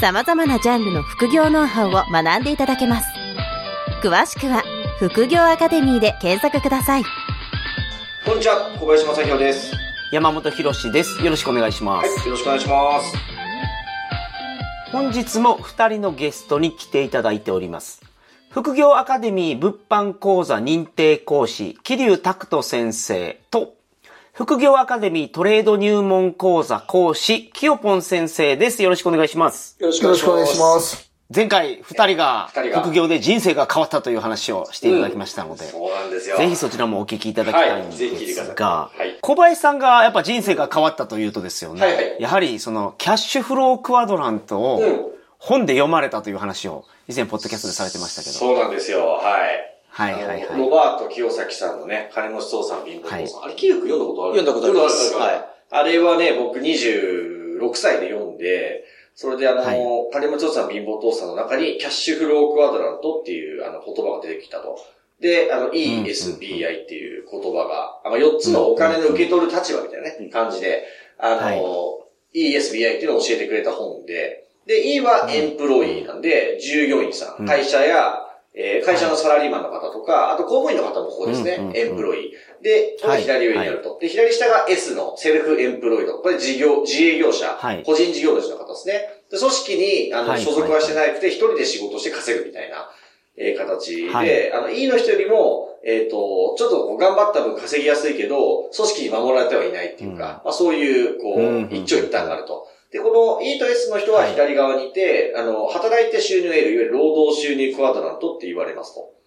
様々なジャンルの副業ノウハウを学んでいただけます。詳しくは副業アカデミーで検索ください。こんにちは、小林正宏です。山本博史です。よろしくお願いしまはい、す。よろしくお願いします。本日も2人のゲストに来ていただいております。副業アカデミー物販講座認定講師、桐生拓人先生と、副業アカデミートレード入門講座講師、きよぽん先生です。よろしくお願いします。よろしくお願いしま。す。前回2人が二人が副業で人生が変わったという話をしていただきましたので、そうなんですよ。ぜひそちらもお聞きいただきたいんですが、はい小林さんがやっぱ人生が変わったというとですよね、はいはいやはりそのキャッシュフロークワドラントをうん本で読まれたという話を以前ポッドキャストでされてましたけど。そうなんですよ。はい。はいはいはい。あのロバート清崎さんのね、金持ち父さん貧乏父さん。あれ、キユク読んだことある？読んだことあります。読んだことあるはい。あれはね、僕26歳で読んで、それであの、はい。金持ち父さん貧乏父さんの中にキャッシュフロークワドラントっていうあの言葉が出てきたと。で、あの、ESBI っていう言葉が、あの、4つのお金の受け取る立場みたいなね、感じで、あの、はい。ESBI っていうのを教えてくれた本で、で、E はエンプロイーなんで、従業員さん。会社や、えー会社のサラリーマンの方とか、あと公務員の方もここですね、うんうんうん。エンプロイー。で、これが左上にあると。で、左下が S のセルフエンプロイド。これ事業、自営業者、はい。個人事業主の方ですね。で、組織に、あの、はい。所属はしてなくて、一人で仕事して稼ぐみたいな、えー形で、はい。あの、E の人よりも、えっ、と、ちょっと頑張った分稼ぎやすいけど、組織に守られてはいないっていうか、まあそういう、こう、うん一長一短があると。で、この E と S の人は左側にいて、あの、働いて収入を得る、いわゆる労働収入クワドラントって言われますと。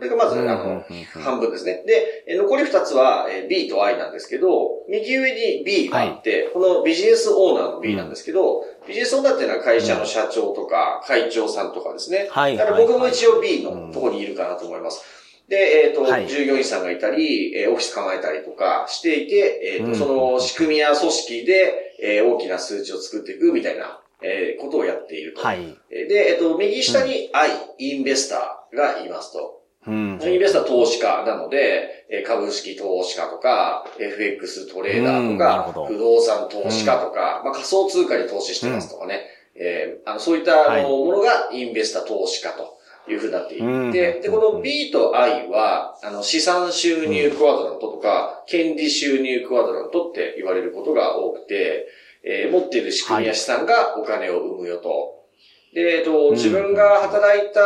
これがまず、あうんうんのうん、半分ですね。で、え残り二つはえー B と I なんですけど、右上に B があって、このビジネスオーナーの B なんですけど、ビジネスオーナーっていうのは会社の社長とか会長さんとかですね。はいだから僕も一応 B のところにいるかなと思います。で、えっ、と、はい。従業員さんがいたり、えーオフィス構えたりとかしていて、えっ、と、うん。その仕組みや組織で、えー大きな数値を作っていくみたいな、えーことをやっていると。はい。で、えっ、と、右下に I、インベスターがいますと。うん。インベスターは投資家なので、えー株式投資家とか、FX トレーダーとか不動産投資家とか、まあ、仮想通貨に投資してますとかね、えーあのそういったあのはいものがインベスター投資家というふうになっていうん。て、で、この B と I は、あの資産収入クワドラントとか、権利収入クワドラントって言われることが多くて、えー持っている仕組みや資産がお金を生むよと。で、えっと、ん。自分が働いた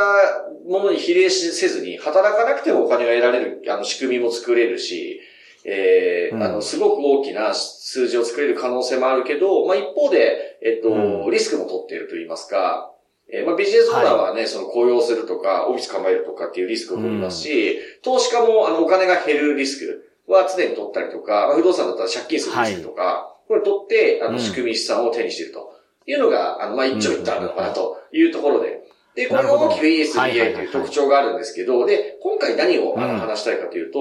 ものに比例しせずに、働かなくてもお金が得られる、あの、仕組みも作れるし、えーうん。あの、すごく大きな数字を作れる可能性もあるけど、まあ、一方で、えっと、うん。リスクも取っていると言いますか、えーまあ、ビジネスオーナーはね、その雇用するとか、オフィス構えるとかっていうリスクを取りますし、投資家も、あの、お金が減るリスクは常に取ったりとか、まあ、不動産だったら借金するリスクとか、これ取って、あの、うん。仕組み資産を手にしているというのが、あの、まあ、一長一短なのかなというところで、で、これが大きく ESBA という特徴があるんですけど、で、今回何をあのうん。話したいかというと、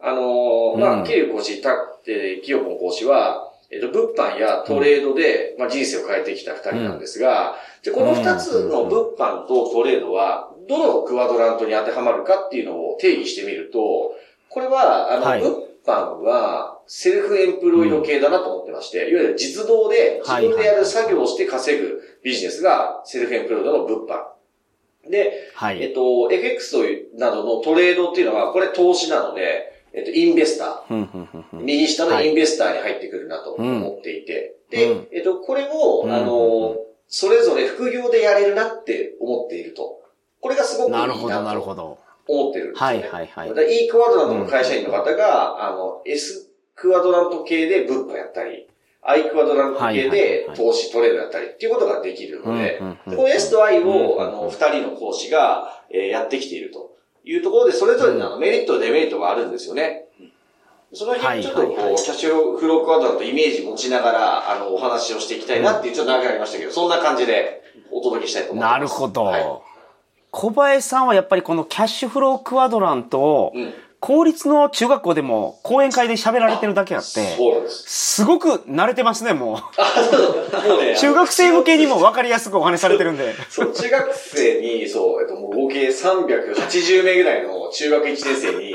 あの、まあ、うん。キリュウ講師、た、えー、キヨポン講師は、えっと、物販やトレードで、まあ、人生を変えてきた二人なんですが、で、この二つの物販とトレードは、どのクワドラントに当てはまるかっていうのを定義してみると、これは、あの、はい。物販は、セルフエンプロイド系だなと思ってまして、いわゆる実動で自分でやる作業をして稼ぐビジネスがセルフエンプロイドの物販。で、はい。えっと、FX などのトレードっていうのは、これ投資なので、えっと、インベスター。ん右下のインベスターに入ってくるなと思っていて。で、うん。えっと、これを、うんあの、それぞれ副業でやれるなって思っていると。これがすごくいいななるほど、なるとほど。思ってるんですよね。はいはいはい。だ E クワドラントの会社員の方が、あの、S クワドラント系で物販やったり、I クワドラント系ではい投資トレードやったりっていうことができるので、この S と I うんを、あの、二人の講師が、えーやってきているというところで、それぞれのメリット、デメリットがあるんですよね。その辺ちょっとこう、はいはいはいキャッシュフロークワドラントイメージ持ちながら、あの、お話をしていきたいなっていう、ちょっと長くなりましたけど、そんな感じでお届けしたいと思います。なるほど。はい小林さんはやっぱりこのキャッシュフロークワドラントをうん、公立の中学校でも講演会で喋られてるだけあって、そうなんです。すごく慣れてますね、ももうねう。中学生向けにも分かりやすくお話しされてるんで。そう、中学生に、そう、えっと、もう合計380名ぐらいの中学1年生に、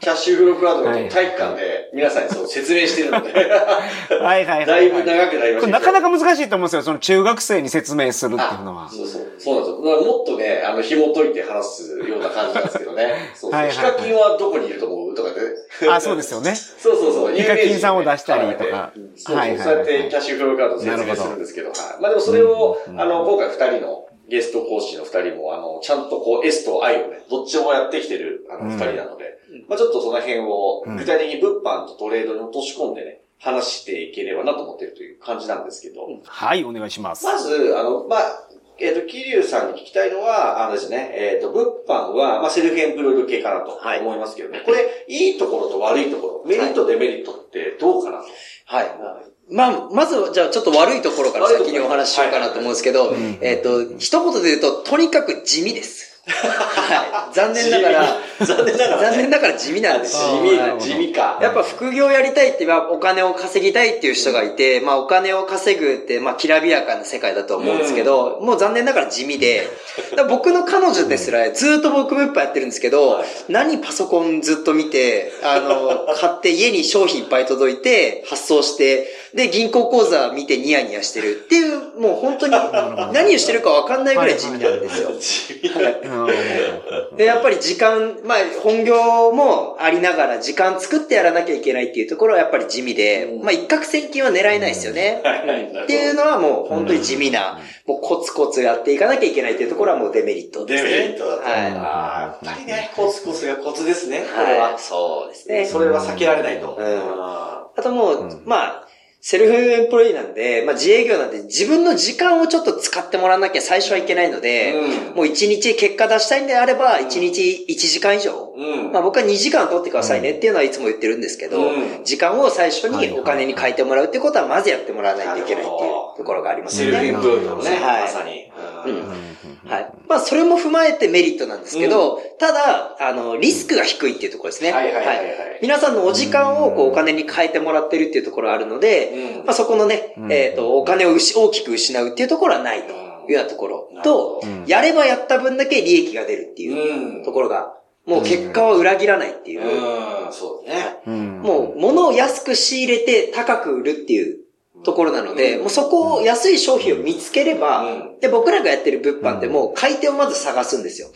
キャッシュフロークワードの体育館で皆さんにそう説明してるので、はいはいはい、はい。だいぶ長くなりましたなかなか難しいと思うんですよ、その中学生に説明するっていうのは。そうそう。そうなんですよ。もっとね、あの、紐解いて話すような感じなんですけどね。そうそう。はいはいヒカキンはどこにいると思うとかね。あ、そうですよね。そうそうそう。ヒカキンさんを出したりとかそうそう、そうやってキャッシュフローカードを説明するんですけど、はい。まあでもそれを、あの、今回二人のゲスト講師の二人も、あの、ちゃんとこう S と I をね、どっちもやってきてる、あの、二人なので、まあちょっとその辺を、具体的に物販とトレードに落とし込んでね、話していければなと思ってるという感じなんですけど、はい、お願いします。まず、あの、まあ、えっ、と、桐生さんに聞きたいのは、あのですね、えっ、と、物販は、まあ、セルフエンプロイド系かなとはい思いますけどね。これ、いいところと悪いところ、メリット、デメリットってどうかなと。はい。まあ、まず、じゃあちょっと悪いところから先にお話ししようかなと思うんですけど、えっと、一言で言うと、とにかく地味です。はい。残念ながら、残念ながら、残念ながら地味なんです地よ。はい。味、地味か。やっぱ副業やりたいって言えばお金を稼ぎたいっていう人がいて、まあお金を稼ぐって、まあきらびやかな世界だと思うんですけど、もう残念ながら地味で、僕の彼女ですらずっと僕物販やってるんですけど、はい。何パソコンずっと見て、あの、買って家に商品いっぱい届いて、発送して、で、銀行口座見てニヤニヤしてるっていう、もう本当に何をしてるかわかんないぐらい地味なんですよ。地味うんで、やっぱり時間、まあ、本業もありながら時間作ってやらなきゃいけないっていうところはやっぱり地味で、うんまあ、一攫千金は狙えないですよね。っていうのはもう本当に地味な、もうコツコツやっていかなきゃいけないっていうところはもうデメリットでデすね。メリットだと。はい。ああ、やっぱりね、コツコツがコツですね。これはい。は。そうですね。それは避けられないと。うんああともう、まあ、セルフエンプロイなんで、まあ自営業なんで自分の時間をちょっと使ってもらわなきゃ最初はいけないので、うん。もう一日結果出したいんであれば、一日1時間以上、うん。まあ僕は2時間取ってくださいねっていうのはいつも言ってるんですけど、うん。時間を最初にお金に変えてもらうっていうことはまずやってもらわないといけないっていうところがありますセルフエンプロイドのね、はい。まさに。うん。はい。まあ、それも踏まえてメリットなんですけど、ただ、あの、リスクが低いっていうところですね。はいはいはいはい。皆さんのお時間をこうお金に変えてもらってるっていうところあるので、うん。まあ、そこのね、えっ、と、お金をうし大きく失うっていうところはないと。いうようなところとやればやった分だけ利益が出るっていううん。ところが、もう結果は裏切らないっていう。うん、そうだね。うん。もう、物を安く仕入れて高く売るっていうところなので、もうそこを安い商品を見つければ、うん。で、僕らがやってる物販ってもう買い手をまず探すんですよ。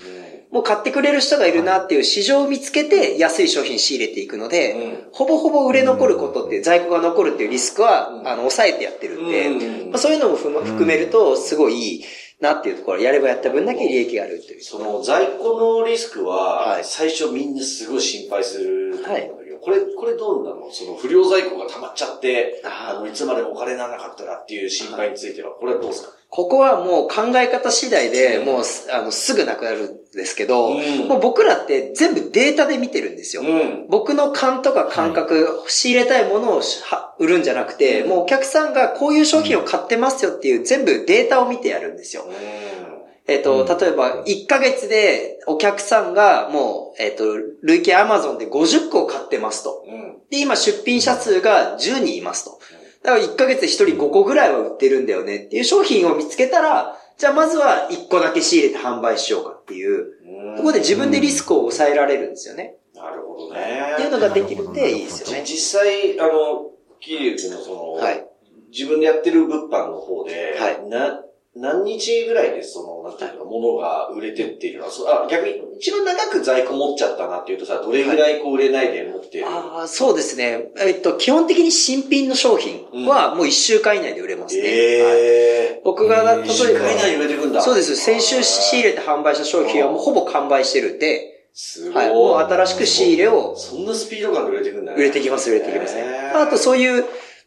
もう買ってくれる人がいるなっていう市場を見つけて安い商品仕入れていくので、うん。ほぼほぼ売れ残ることっていう、在庫が残るっていうリスクは、あの、抑えてやってるんで、うん。まあ、そういうのもふま含めると、すごいいいなっていうところ、やればやった分だけ利益があるという。その在庫のリスクは、はい。最初みんなすごい心配すると思うんだけど、これ、これどうなの？その不良在庫が溜まっちゃって、あの、いつまでもお金にならなかったらっていう心配については、これはどうですか？ここはもう考え方次第で、もうす、あの、すぐなくなるんですけど、うんもう僕らって全部データで見てるんですよ。うん。僕の勘とか感覚、仕入れたいものを売るんじゃなくて、もうお客さんがこういう商品を買ってますよっていう全部データを見てやるんですよ。えっ、と、例えば、1ヶ月でお客さんがもう、えっ、と、累計 Amazon で50個買ってますと。うん。で、今出品者数が10人いますと。だから1ヶ月で1人5個ぐらいは売ってるんだよねっていう商品を見つけたら、じゃあまずは1個だけ仕入れて販売しようかっていう、うんそこで自分でリスクを抑えられるんですよね。なるほどね。っていうのができるっていいですよね。実際、あの、桐生君のその、はい自分でやってる物販の方で、はいな、何日ぐらいでその、なんていうの、ものが売れてっていうのは、あ逆に一番長く在庫持っちゃったなっていうとさ、どれぐらいこう売れないで持ってる、ああ、そうですね。えっと、基本的に新品の商品はもう1週間以内で売れますね。はいえ僕が、例えば、一週間以内に売れてくんだそうです。先週仕入れて販売した商品はもうほぼ完売してるんで、すごい。はい。もう新しく仕入れをそんなスピード感で売れてくんだね。売れてきます、売れてきますねあとそういう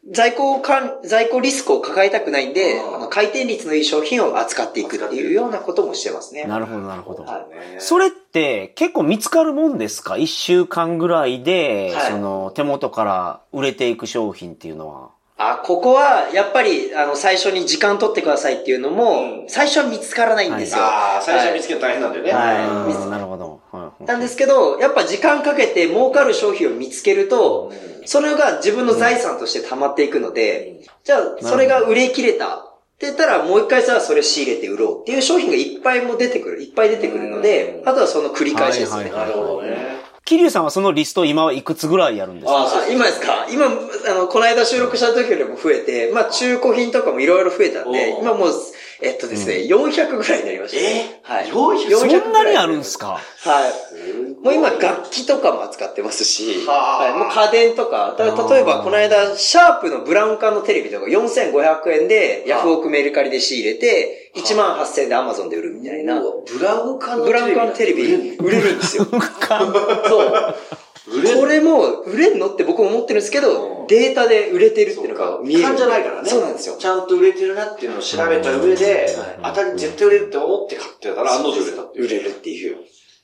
在庫管、在庫リスクを抱えたくないんで、うんあの回転率のいい商品を扱っていくっていうようなこともしてますね。なるほど、なるほど。はいねそれって結構見つかるもんですか？一週間ぐらいで、はいその手元から売れていく商品っていうのは。あ、ここは、やっぱり、あの、最初に時間取ってくださいっていうのも、うん最初は見つからないんですよ。ああ、最初見つけるの大変なんだよね。はいなるほど。はいなんですけど、やっぱ時間かけて儲かる商品を見つけると、それが自分の財産として溜まっていくので、じゃあ、それが売れ切れたって言ったら、もう一回さ、それ仕入れて売ろうっていう商品がいっぱいも出てくる、いっぱい出てくるので、あとはその繰り返しですね。なるほどね。桐生さんはそのリスト今はいくつぐらいやるんですか？あ今ですか？今、あの、この間収録した時よりも増えて、まあ中古品とかもいろいろ増えたんで、今もう、えっとですね、400ぐらいになりました。え？はい。400そんなにあるんすか？はい。もう今楽器とかも扱ってますし、はい、もう家電とか、だから例えばこの間、シャープのブラウン管のテレビとか4500円でヤフオクメルカリで仕入れて、1万8000円でアマゾンで売るみたいな。ブラウン管のブラウン管のテレビ売れるんですよ。そう。売れこれも売れんのって僕も思ってるんですけうどん、データで売れてるっていうのが見える。勘じゃないからね。そうなんですよ。ちゃんと売れてるなっていうのを調べた上で、は当たり絶対売れるって思って買ってたら案の定売れたっていう。売れるっていう。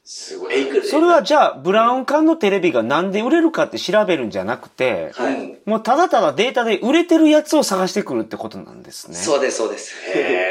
すごい。それはじゃあ、ブラウン管のテレビがなんで売れるかって調べるんじゃなくて、はい。もうただただデータで売れてるやつを探してくるってことなんですね。そうです、そうです。へ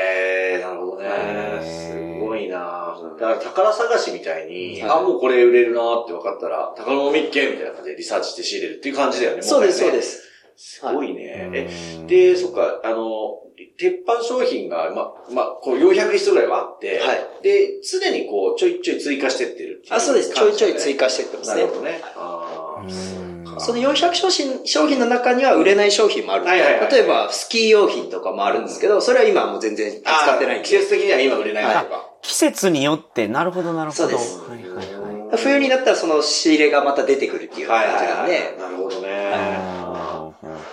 だから宝探しみたいに、はいあ、もうこれ売れるなって分かったら、宝物見っけみたいな感じでリサーチして仕入れるっていう感じだよね。そうです、そうです。すごいね。え、うんで、そっか、あの、鉄板商品が、ま、ま、こう400リストぐらいはあって、はいで、常にこう、ちょいちょい追加してってるっていうあ、そうです。ちょいちょい追加加してってますねなる。ほどね。あうーんその400商品商品の中には売れない商品もある。はいはいはい例えば、スキー用品とかもあるんですけど、それは今はもう全然扱ってない季節的には今売れないとか。季節によって、なるほど、なるほど。そうですはいはいはい冬になったらその仕入れがまた出てくるっていうはい感じなんで、なるほどね。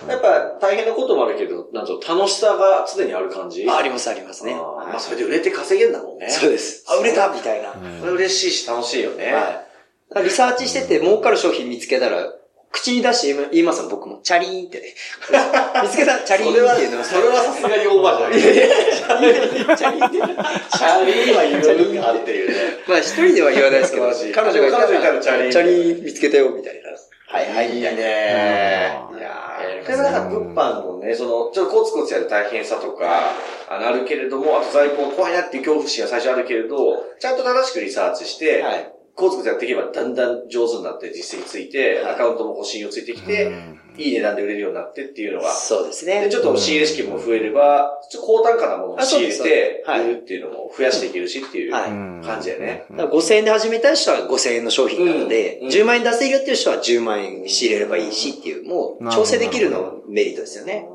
やっぱ大変なこともあるけど、なんと楽しさが常にある感じ？あありますありますね。あまあそれで売れて稼げんだもんね。そうです。あ、売れたみたいな。はそれ嬉しいし楽しいよね。い。リサーチしてて儲かる商品見つけたら、口に出して言いますもん、僕も。チャリーンってね。見つけた？チャリーンっていうのは。それはさすがにオーバーじゃない。チャリーは言うかっていうね。まあ一人では言わないですけど、彼女がいたら、らチャリーンチャリーン見つけたよ、みたいな。はいはい、みたいな。いやー、でもなんか物販のね、その、ちょっとコツコツやる大変さとか、あの、あるけれども、あと在庫怖いなっていう恐怖心が最初あるけれど、ちゃんと正しくリサーチして、はい。コツコツやっていけばだんだん上手になって実績ついて、はい。アカウントも信用ついてきて、いい値段で売れるようになってっていうのが、そうですね。で、。ちょっと仕入れ資金も増えれば、ちょっと高単価なものを仕入れて売るっていうのも増やしていけるしっていうはい。感じだよね。だから5000円で始めたい人は5000円の商品なので、うん。10万円出せるよっていう人は10万円仕入れればいいしっていう、もう調整できるのメリットですよね。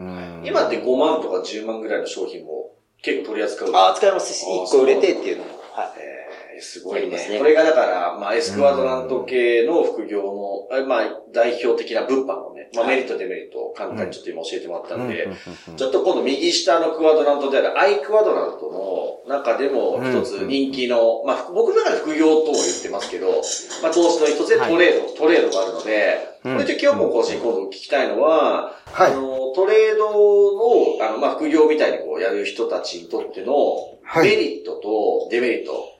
うん。今って5万とか10万ぐらいの商品も結構取り扱う。ああ、使いますし、あー1個売れてっていうのも。はい。えーすごいすね。これがだから、まあ、エスクワドラント系の副業の、あまあ、代表的な物販のね、まあ、メリット、デメリットを簡単にちょっと今教えてもらったんで、ちょっと今度右下のクワドラントであるアイクワドラントの中でも一つ人気の、まあ僕の中で副業とも言ってますけど、まあ投資の一つでトレード、トレードがあるので、うん。これちょっと今日も更新今度聞きたいのは、はい。あの、トレードを、あの、まあ副業みたいにこうやる人たちにとってのはい。メリットとデメリット、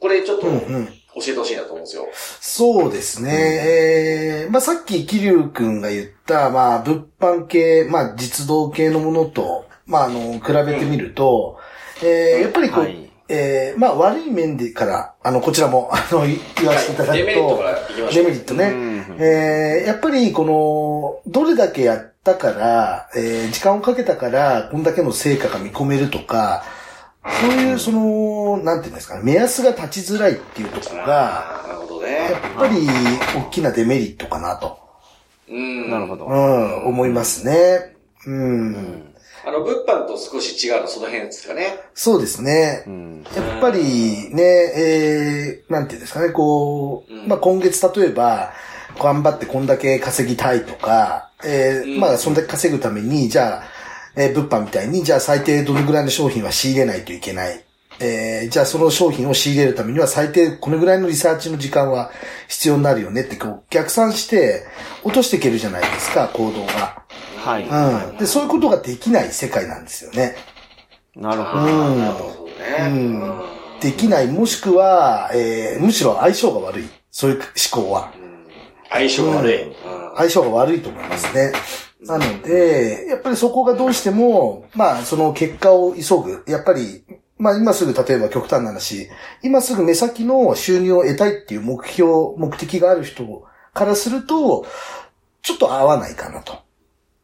これちょっと教うんうん。えてほしいなと思うんですよ。そうですね。えー、まあ、さっき、桐生くんが言った、まあ、物販系、まあ、実動系のものと、まあ、あの、比べてみると、えー、やっぱりこう、はいえー、まあ、悪い面でから、あの、こちらも、あの、言言わせていただくと、デメリットからいきましょう。デメリットね。えー、やっぱりこの、どれだけやったから、えー、時間をかけたから、こんだけの成果が見込めるとか、そういう、その、なんていうんですかね、目安が立ちづらいっていうところが、なるほどやね。っぱり大きなデメリットかなと、うん。なるほど。うん、思いますね。うん。あの、物販と少し違うのその辺ですかね。そうですね。うんやっぱりね、えー、なんていうんですかね、こう、うんまあ今月例えば、頑張ってこんだけ稼ぎたいとか、えーうんまあそんだけ稼ぐために、じゃあ、えー物販みたいに、じゃあ最低どのぐらいの商品は仕入れないといけない。えーじゃあその商品を仕入れるためには最低このぐらいのリサーチの時間は必要になるよねってこう逆算して落としていけるじゃないですか、行動が。はい。うん。で、そういうことができない世界なんですよね。なるほど。うんなるほどね。うんできない、もしくは、えー、むしろ相性が悪い。そういう思考は。相性が悪い。うん相性が悪いと思いますね。なので、やっぱりそこがどうしても、まあ、その結果を急ぐ。やっぱり、まあ今すぐ例えば極端な話、今すぐ目先の収入を得たいっていう目標、目的がある人からすると、ちょっと合わないかなと。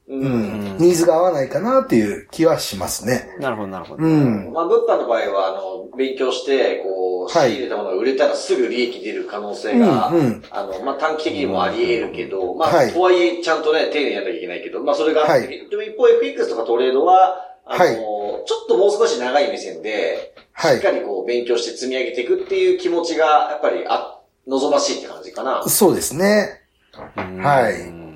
うん。ニーズが合わないかなっていう気はしますね。なるほど、なるほど。うん。まあ、物販の場合は、あの、勉強して、こう、仕はい入れたものが売れたらすぐ利益出る可能性が、うんうんあの、まあ、短期的にもあり得るけど、まあ、はいとはいえ、ちゃんとね、丁寧にやらなきゃいけないけど、まあ、それがあって、はいでも一方 FX とかトレードは、あの、はいちょっともう少し長い目線で、はいしっかりこう、勉強して積み上げていくっていう気持ちが、やっぱり、あ、望ましいって感じかな。そうですね。はい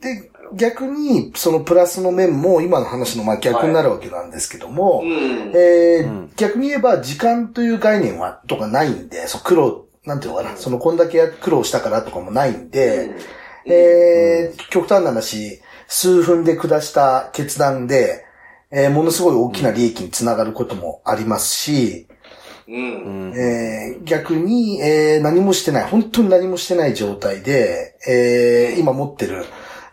で、逆に、そのプラスの面も今の話のまあ逆になるわけなんですけども、うん。えーうん逆に言えば時間という概念は、とかないんで、そう苦労、なんていうのかな、そのこんだけや苦労したからとかもないんで、えー極端な話、数分で下した決断で、えーものすごい大きな利益につながることもありますし、うん。うんえー逆に、えー何もしてない、本当に何もしてない状態で、えー今持ってる、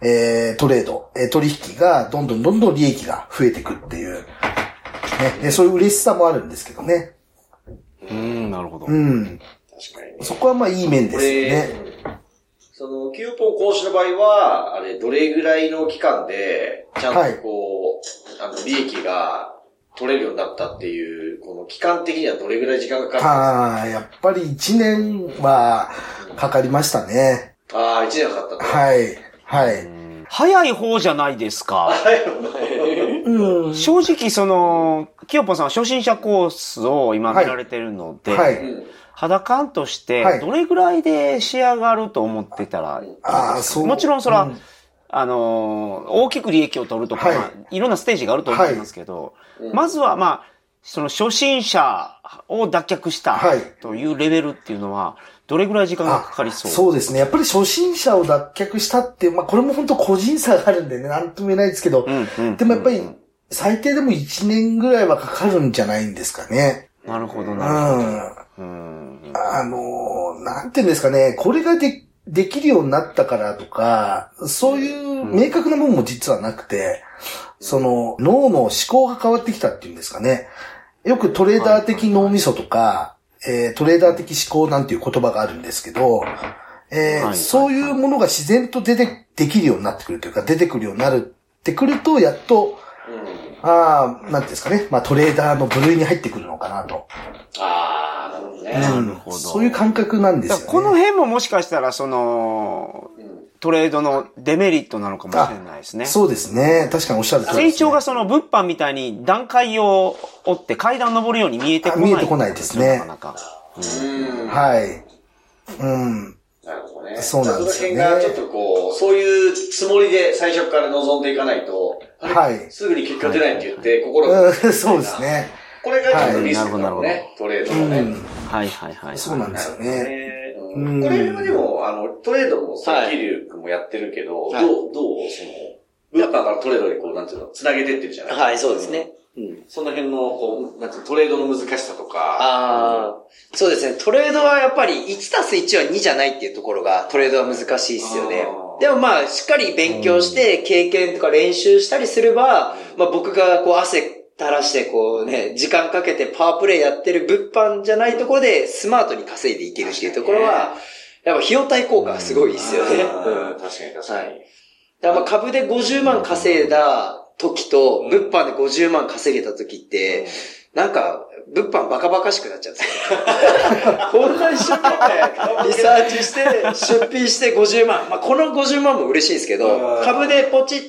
えートレード、えー取引がどんどんどんどん利益が増えていくっていう、ね、えーそういう嬉しさもあるんですけどね。うん、なるほど。うん。確かにね。そこはまあいい面ですよね。その、キューポン講師の場合は、あれ、どれぐらいの期間で、ちゃんとこう、あの、利益が取れるようになったっていう、この期間的にはどれぐらい時間がかかるんですか？ああ、やっぱり1年はかかりましたね。ああ、1年かかったと。はい。はい。早い方じゃないですか。うん。正直、その、キヨポンさんは初心者コースを今見られてるので、はい。うん。肌感としてはい、どれぐらいで仕上がると思ってたら、ああ、そう。もちろんそれは、うんあのー大きく利益を取るとか、はいまあいろんなステージがあると思いますけど、まずは、まあ、その初心者を脱却したはいというレベルっていうのは、どれぐらい時間がかかりそう？そうですね。やっぱり初心者を脱却したって、まあこれも本当個人差があるんでね、なんとも言えないですけど、うんうんでもやっぱり最低でも1年ぐらいはかかるんじゃないんですかね。なるほど、うなるん。ほど。うん。あのーなんていうんですかね、これがで、できるようになったからとか、そういう明確なものも実はなくて、その脳の思考が変わってきたっていうんですかね。よくトレーダー的脳みそとか、えートレーダー的思考なんていう言葉があるんですけど、えそういうものが自然と出て、できるようになってくるというか、出てくるようになるってくると、やっと、ああ、なんていうんですかね、まあトレーダーの部類に入ってくるのかなと。ああ、なるほどね。なるほどそういう感覚なんですよね。この辺ももしかしたら、その、トレードのデメリットなのかもしれないですね。そうですね。確かにおっしゃる通りね。成長がその物販みたいに段階を追って階段登るように見えてこない。あ見えてこないですねなかなか。うん。はい。うん。なるほどね。そうなんですよねその辺がちょっとこう、そういうつもりで最初から望んでいかないと、はいすぐに結果出ないって言って、心が、うんそうですね。これがちょっとリスクはいなるほどだろうね、トレードのね。うん。はいはいはい。そうなんですよね。ねうんこれはでも、あの、トレードもさ、はいキリュウ君もやってるけど、はいどう、どう、その、物販からトレードにこう、なんていうの、繋げてってるじゃない？はい、そうですね。うん。その辺の、こう、なんていうのトレードの難しさとか。ああ、そうですね。トレードはやっぱり1たす1は2じゃないっていうところがトレードは難しいですよね。でもまあ、しっかり勉強して経験とか練習したりすれば、まあ僕がこう汗垂らしてこうね、時間かけてパワープレイやってる物販じゃないところでスマートに稼いでいけるっていうところは、やっぱ費用対効果がすごいですよね。うんうん確かに確かに。だからまあ株で50万稼いだ時と、物販で50万稼げた時って、なんか、物販バカバカしくなっちゃうんですよ。こんな一生懸命リサーチして、出品して50万。まあ、この50万も嬉しいですけどう、ん株でポチッ、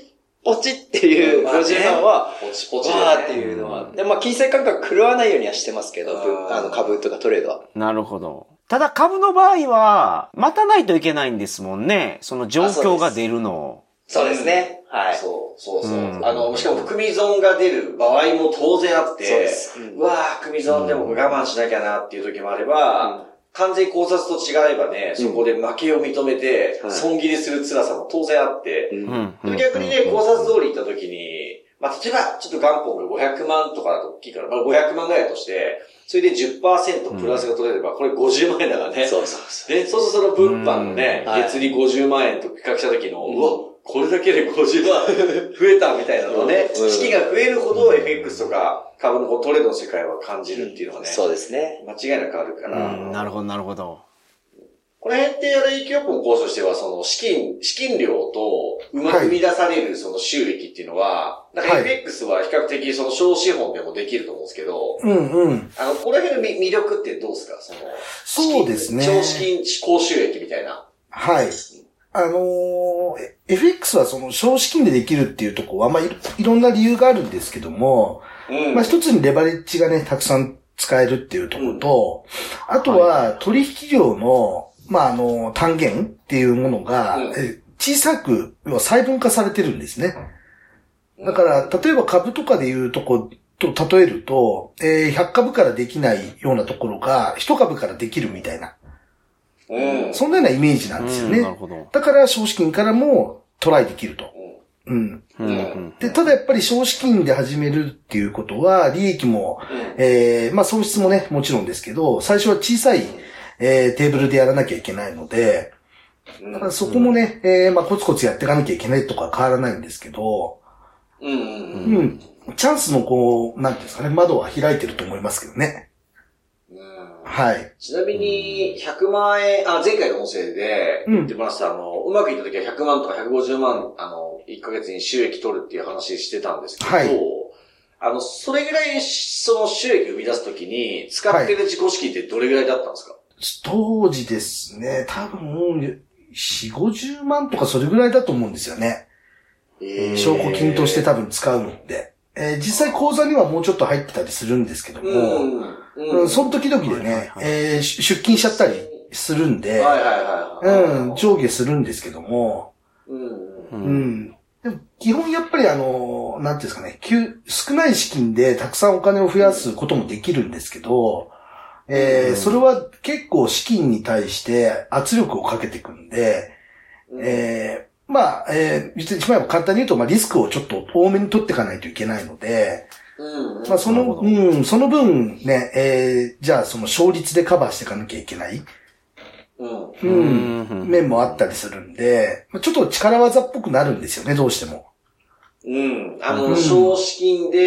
ポチっていうまあね50万は、ポチポチだーっていうのは。で、まあ、金銭感覚狂わないようにはしてますけど、ぶうんあの株とかトレードは。なるほど。ただ株の場合は、待たないといけないんですもんね。その状況が出るのを。そうですね。はい。そう、そうそう。うんあの、しかも含み損が出る場合も当然あって、そうですうんうわぁ、含み損でも我慢しなきゃなっていう時もあれば、完全考察と違えばね、そこで負けを認めて、はい。損切りする辛さも当然あって、逆にね、考察通り行った時に、まあ、例えば、ちょっと元本が500万とかだと大きいから、まあ、500万ぐらいとして、それで10%プラスが取れれば、これ50万円だからね。そうそうそう。で、そうするとその物販のね月利50万円と比較した時の、うん。うわ、これだけで50万増えたみたいなのね、うん資金が増えるほど FX とか株のトレードの世界は感じるっていうのはね、そうですね。間違いなくあるから、うん、なるほど、なるほど。この辺って、あれ、企業の構想としては、その、資金、資金量と、うまくはい生み出される、その収益っていうのは、なんかはい FX は比較的、その、小資本でもできると思うんですけど、うんうん。あの、この辺の魅魅力ってどうですか？その、そうですね超資金、高収益みたいな。はい。あのー、え FX はその少資金でできるっていうところは、まあいろ、いろんな理由があるんですけども、うん。まあ一つにレバレッジがね、たくさん使えるっていうところと、あとは取引量の、まああの、単元っていうものが、うんえ小さく、要は細分化されてるんですね。だから、例えば株とかでいうとこと例えると、えー100株からできないようなところが、1株からできるみたいな、うん。そんなようなイメージなんですよね。うんなるほど。だから、少資金からもトライできると。うん。で、ただやっぱり少資金で始めるっていうことは、利益も、えー、まあ損失もね、もちろんですけど、最初は小さい、えー、テーブルでやらなきゃいけないので、うん。だからそこもね、えー、まあコツコツやっていかなきゃいけないとか変わらないんですけど、うん。う。ん。チャンスのこう、なんていうんですかね、窓は開いてると思いますけどね。うんはい。ちなみに、100万円、あ、前回の音声で言ってました、あの、うまくいった時は100万とか150万、あの、1ヶ月に収益取るっていう話してたんですけど、はいあの、それぐらい、その収益を生み出す時に、使ってる自己資金ってどれぐらいだったんですか、当時ですね、多分、4、50万とかそれぐらいだと思うんですよね。えー証拠金として多分使うので。えー実際口座にはもうちょっと入ってたりするんですけども、うん。う、うんん。その時々でね、はいえー出出勤しちゃったりするんで、はいはいはい。うん、上下するんですけども、うん。でも基本やっぱりあの、なんていうんですかね、急少ない資金でたくさんお金を増やすこともできるんですけど、えそれは結構資金に対して圧力をかけていくんで、えーまあ、えー、言ってしまえば簡単に言うと、まあ、リスクをちょっと多めに取っていかないといけないので、うん。まあ、その、うん、その分ね、えー、じゃあその勝率でカバーしていかなきゃいけない、うん。ううんん、面もあったりするんで、まあちょっと力技っぽくなるんですよね、どうしても。うん。あの、うん少資金で、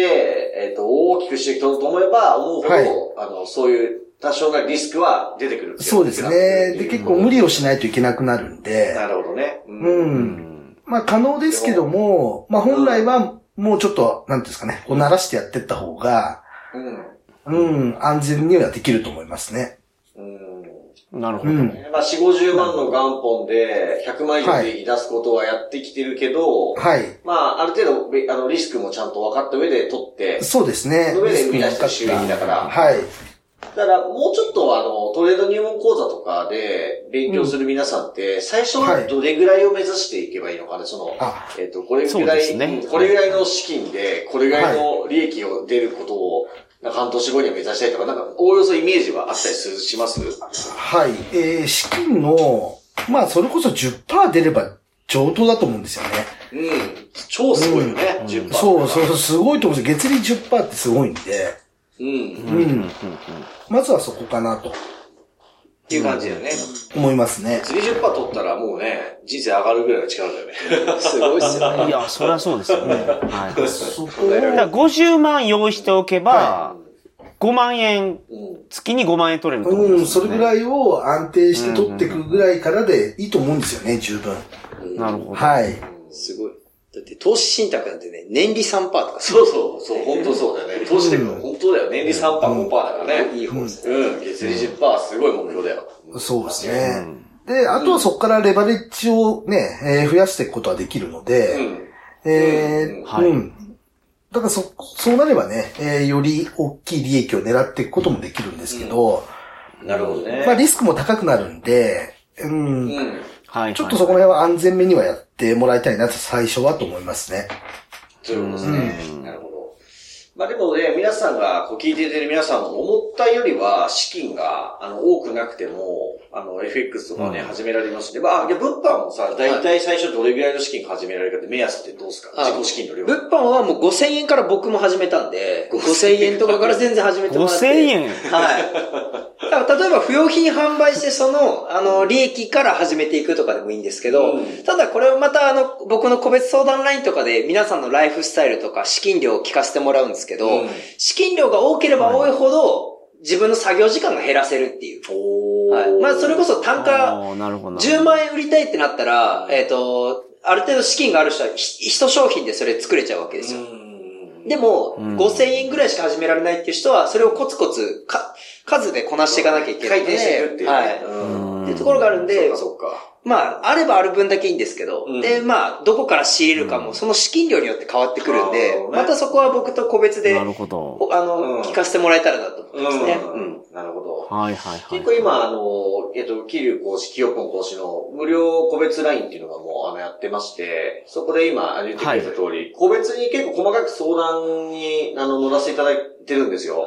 えっ、と、大きく収益取ろうと思えば、思うほど、はいあの、そういう多少なリスクは出てくるそうですね。で、結構無理をしないといけなくなるんで、なるほどね。う。うんん。まあ可能ですけども、まあ本来はもうちょっと、なんていうんですかね、こう慣らしてやってった方が、うん。うん、安全にはできると思いますね。うん。なるほど。うん。まあ、4、50万の元本で、100万以上で出すことはやってきてるけど、はい。まあ、ある程度、べあの、リスクもちゃんと分かった上で取って、そうですね。その上で生み出した収益だからはい。だから、もうちょっとあの、トレード入門講座とかで勉強する皆さんって、最初はどれぐらいを目指していけばいいのかね、その、あ、えっ、と、これぐらい、ねうんこれぐらいの資金で、これぐらいの利益を出ることを、なんか半年後には目指したいとか、なんか、おおよそイメージはあったりするしますはい。えー、資金の、まあそれこそ10%出れば上等だと思うんですよね。うん。超すごいよね、うん10%。そうそう、すごいと思うんですよ。月利10%ってすごいんで、うん。うん。まずはそこかなとっていう感じだよね。思いますね。釣り10%取ったらもうね、人生上がるぐらいの力だよね。すごいっすよね。いや、そりゃそうですよね。はい。そこ、だから50万用意しておけばは、5万円、月に5万円取れると思うん、それぐ。らいを安定して取っていくぐらいからでいいと思うん。ですよね、十分。なるほど。はい。すごい。投資信託なんてね、年利3%とかそうそう、そう、本当そうだよね。投資でも本当だよ。年利3%、5%だからね。いい方ですね。うん、月利10%すごい目標だよ。そうですね。で、あとはそこからレバレッジをね、えー増やしていくことはできるので、うん。えーうんはいうん。だからそ、そうなればね、えーより大きい利益を狙っていくこともできるんですけど、なるほどね。まあリスクも高くなるんで、うん、うん。はい。ちょっとそこら辺は安全めにはやってもらいたいなと最初はと思いますね。そういうことですね。なるほど。まあでもね、皆さんが、こう聞いている皆さんも思ったよりは資金が、あの、多くなくても、ああの、FX とかね、うん始められまして。まあ、いや、物販もさ、大体最初どれぐらいの資金が始められるかって目安ってどうですか？あ自己資金の量。物販はもう5000円から僕も始めたんで、5000円とかから全然始めてもらって。5000円はい。だから例えば不用品販売してその、あの、利益から始めていくとかでもいいんですけど、うんただこれをまたあの、僕の個別相談ラインとかで皆さんのライフスタイルとか資金量を聞かせてもらうんですけど、うん資金量が多ければ多いほど、自分の作業時間が減らせるっていう。おはい。まあそれこそ単価、あーなるほど。10万円売りたいってなったら、えっ、と、ある程度資金がある人はひ一商品でそれ作れちゃうわけですよ。でも、うん5000円ぐらいしか始められないっていう人は、それをコツコツ、か、数でこなしていかなきゃいけない。回転していくっていうね。はい。うんっていうところがあるんでそっか、そっか。まあ、あればある分だけいいんですけど、うんで、まあ、どこから仕入れるかも、その資金量によって変わってくるんでまたそこは僕と個別で、なるほど。おあの、うん聞かせてもらえたらなと思いますね。ううんん。なるほど。はいはいはい。結構今、あの、えっと、桐生講師、清ポン講師の無料個別ラインっていうのがもう、あの、やってまして、そこで今、言ってくれた通り、個別に結構細かく相談に、あの、乗らせていただいてるんですよ。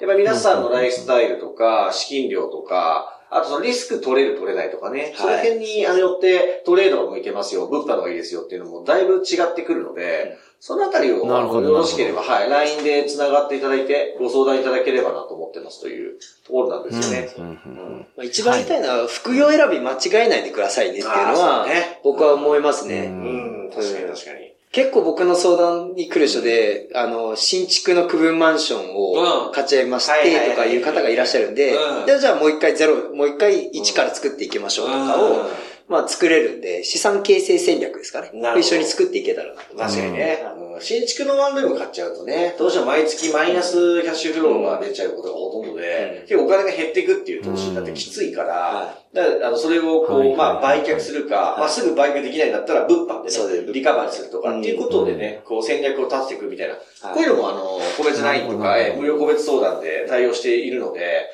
で、まあ、皆さんのライフスタイルとか、資金量とか、あとそのリスク取れる取れないとかね、その辺にあのよってトレードが向いてますよ、物販の方がいいですよっていうのもだいぶ違ってくるので、そのあたりを、よろしければ、はい、LINE で繋がっていただいて、ご相談いただければなと思ってますというところなんですよね。うんうんうんまあ、一番言いたいのは、副業選び間違えないでくださいねっていうのは僕は思いますね。うん。うん、確かに確かに。結構僕の相談に来る人で、あの、新築の区分マンションうん。を買っちゃいまして、とかいう方がいらっしゃるんでじゃあもう一回ゼロ、もう一回一から作っていきましょうとかを、まあ作れるんで、資産形成戦略ですかね。一緒に作っていけたらなと。思います確かにね、うん新築のワンルーム買っちゃうとね、どうしても毎月マイナスキャッシュフローが出ちゃうことがほとんどで、うん。結構お金が減っていくっていう投資になってきついから、はだからあのそれをこう、まあ売却するか、まあすぐ売却できないんだったら物販でね、リカバリーするとかっていうことでね、こう戦略を立てていくみたいな、こういうのもあの、個別 LINE とか、なるほどえ無料個別相談で対応しているので、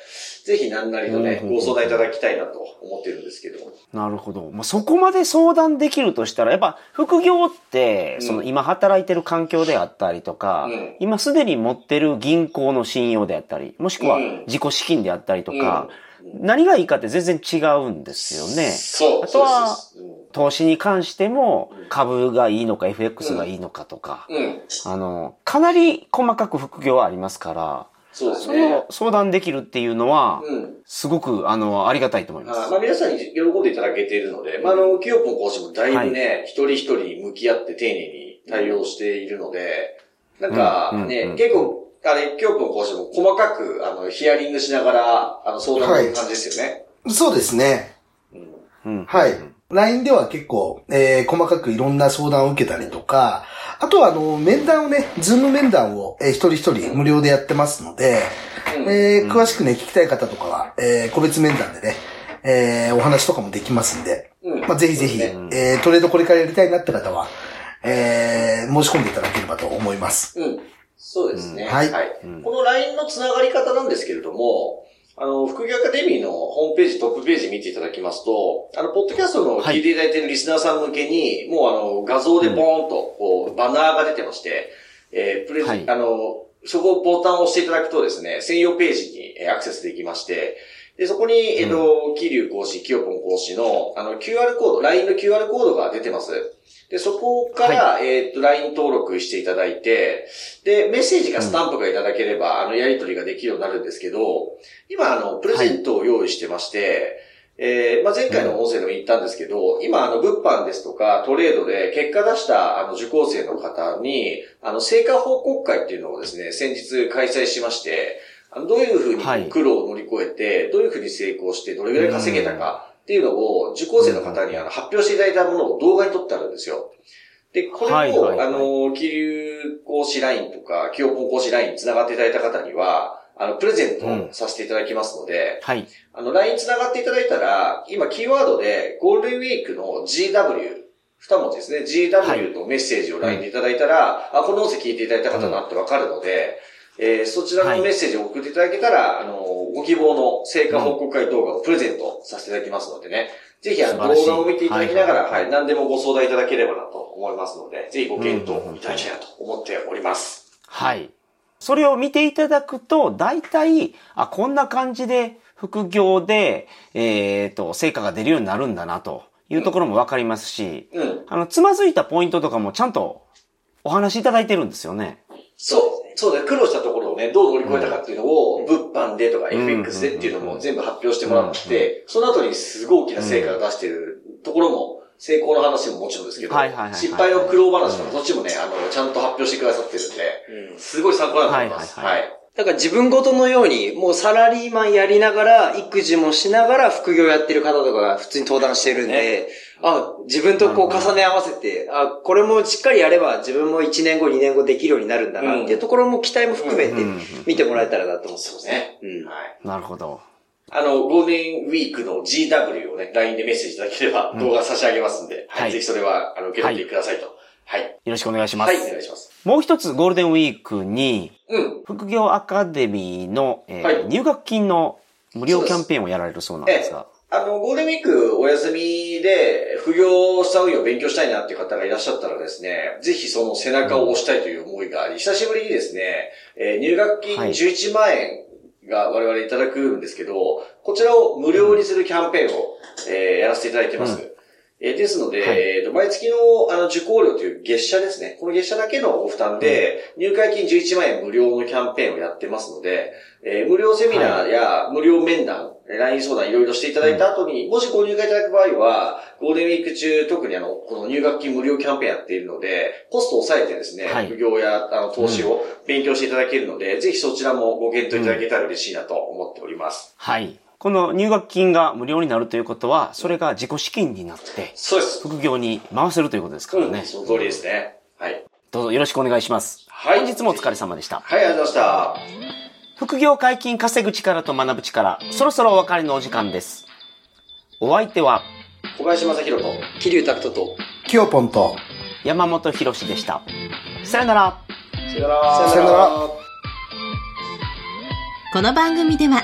ぜひ何なりとね、うんご相談いただきたいなと思ってるんですけど。なるほど。まあ、そこまで相談できるとしたら、やっぱ副業って、うんその今働いてる環境であったりとか、うん今すでに持ってる銀行の信用であったり、もしくはうん自己資金であったりとか、何がいいかって全然違うんですよね。そう。あとは投資に関しても株がいいのか FX がいいのかとか、うん。うん。あの、かなり細かく副業はありますから、そうですねそれを。相談できるっていうのは、うん。すごく、あの、ありがたいと思います。あまあ皆さんに喜んでいただけているので、まああの、キヨポン講師もだいぶね、一人一人向き合って丁寧に対応しているので、なんかね、うんうんうん結構、あれ、キヨポン講師も細かく、あの、ヒアリングしながら、あの、相談する感じですよね。そうですね。うんうんはい。LINE では結構、えー細かくいろんな相談を受けたりとか、あとはあの、面談をね、 Zoom 面談を、えー一人一人無料でやってますので、うんえー詳しくね、聞きたい方とかは、えー個別面談でね、えーお話とかもできますんで、うんまあ、ぜひぜひ、えートレードこれからやりたいなって方は、えー申し込んでいただければと思います。うん。そうですね。うんはいうんこの LINE のつながり方なんですけれども、あの、副業アカデミーのホームページ、トップページ見ていただきますと、あの、ポッドキャストの聞いていただいているリスナーさん向けに、もうあの、画像でボーンと、こう、バナーが出てまして、えープレゼン、はい。あの、そこをボタンを押していただくとですね、専用ページにえーアクセスできまして、で、そこに、えっ、と、キリュウ講師、キヨポン講師の、あの、QR コード、LINE の QR コードが出てます。で、そこから、えっ、と、LINE 登録していただいて、で、メッセージがスタンプがいただければ、あの、やり取りができるようになるんですけど、今、あの、プレゼントを用意してまして、えーまあ、前回の音声でも言ったんですけど、今、あの、物販ですとか、トレードで結果出した、あの、受講生の方に、あの、成果報告会っていうのをですね、先日開催しまして、どういうふうはいに苦労を乗り越えて、どういうふうに成功して、どれぐらい稼げたかっていうのを、受講生の方にあの発表していただいたものを動画に撮ってあるんですよ。で、これを、はいはいはいあの、気流講師ラインとか、清本講師ラインに繋がっていただいた方には、あの、プレゼントをさせていただきますので、はい。あの、LINE 繋がっていただいたら、今、キーワードで、ゴールデンウィークの GW、二文字ですね。GW とメッセージを LINE でいただいたら、あ、この音声聞いていただいた方だってわかるので、えーそちらのメッセージを送っていただけたら、あの、ご希望の成果報告会動画をプレゼントさせていただきますのでね。ぜひ、あの、動画を見ていただきながら、ははいい、何でもご相談いただければなと思いますので、ぜひご検討いただきたいなと思っております。はい。それを見ていただくと、大体、あ、こんな感じで副業で、えっ、と、成果が出るようになるんだなというところもわかりますし、うん。あの、つまずいたポイントとかもちゃんとお話しいただいてるんですよね。そう。そうだね。苦労したところをね、どう乗り越えたかっていうのを、うん物販でとかん FX でっていうのも全部発表してもらって、その後にすごい大きな成果を出してるところも、成功の話ももちろんですけど失敗の苦労話とか、そっちもね、あの、ちゃんと発表してくださってるんで、すごい参考になると思います。はいはいはい。だから自分ごとのように、もうサラリーマンやりながら、育児もしながら副業やってる方とかが普通に登壇してるんで、あ、自分とこう重ね合わせて、あ、これもしっかりやれば自分も1年後、2年後できるようになるんだなっていうところも期待も含めてうん見てもらえたらなと思ってますね。うん。はい。なるほど。あの、ゴールデンウィークの GW をね、LINE でメッセージいただければ動画差し上げますんで、ははいい。ぜひそれは、あの、受け取ってくださいと。はい。よろしくお願いします。はい、お願いします。もう一つゴールデンウィークに、うん。副業アカデミーの、えーはい入学金の無料キャンペーンをやられるそうなんですが。あの、ゴールデンウィークお休みで、副業した運用を勉強したいなっていう方がいらっしゃったらですね、ぜひその背中を押したいという思いがあり、久しぶりにですね、えー入学金はい11万円が我々いただくんですけど、こちらを無料にするキャンペーンを、えーやらせていただいてます。うんえーですので、はいえーと毎月のあの受講料という月謝ですね。この月謝だけのご負担で、入会金11万円無料のキャンペーンをやってますので、えー無料セミナーや無料面談、えー LINE 相談いろいろしていただいた後に、もしご入会いただく場合は、ゴールデンウィーク中、特にあの、この入学金無料キャンペーンやっているので、コストを抑えてですね、はい副業やあの投資を勉強していただけるので、ぜひそちらもご検討いただけたら嬉しいなと思っております。はい。この入学金が無料になるということは、それが自己資金になって、そうです。副業に回せるということですからね。うん、その通りですね。はい。どうぞよろしくお願いします。はい本日もお疲れ様でした。はい、ありがとうございま副業解禁稼ぐ力と学ぶ力、そろそろお別れのお時間です。お相手はした。小林正宏と、桐生拓人と、キヨポンと、山本博史でした。さよなら。さよなら。さよなら。この番組では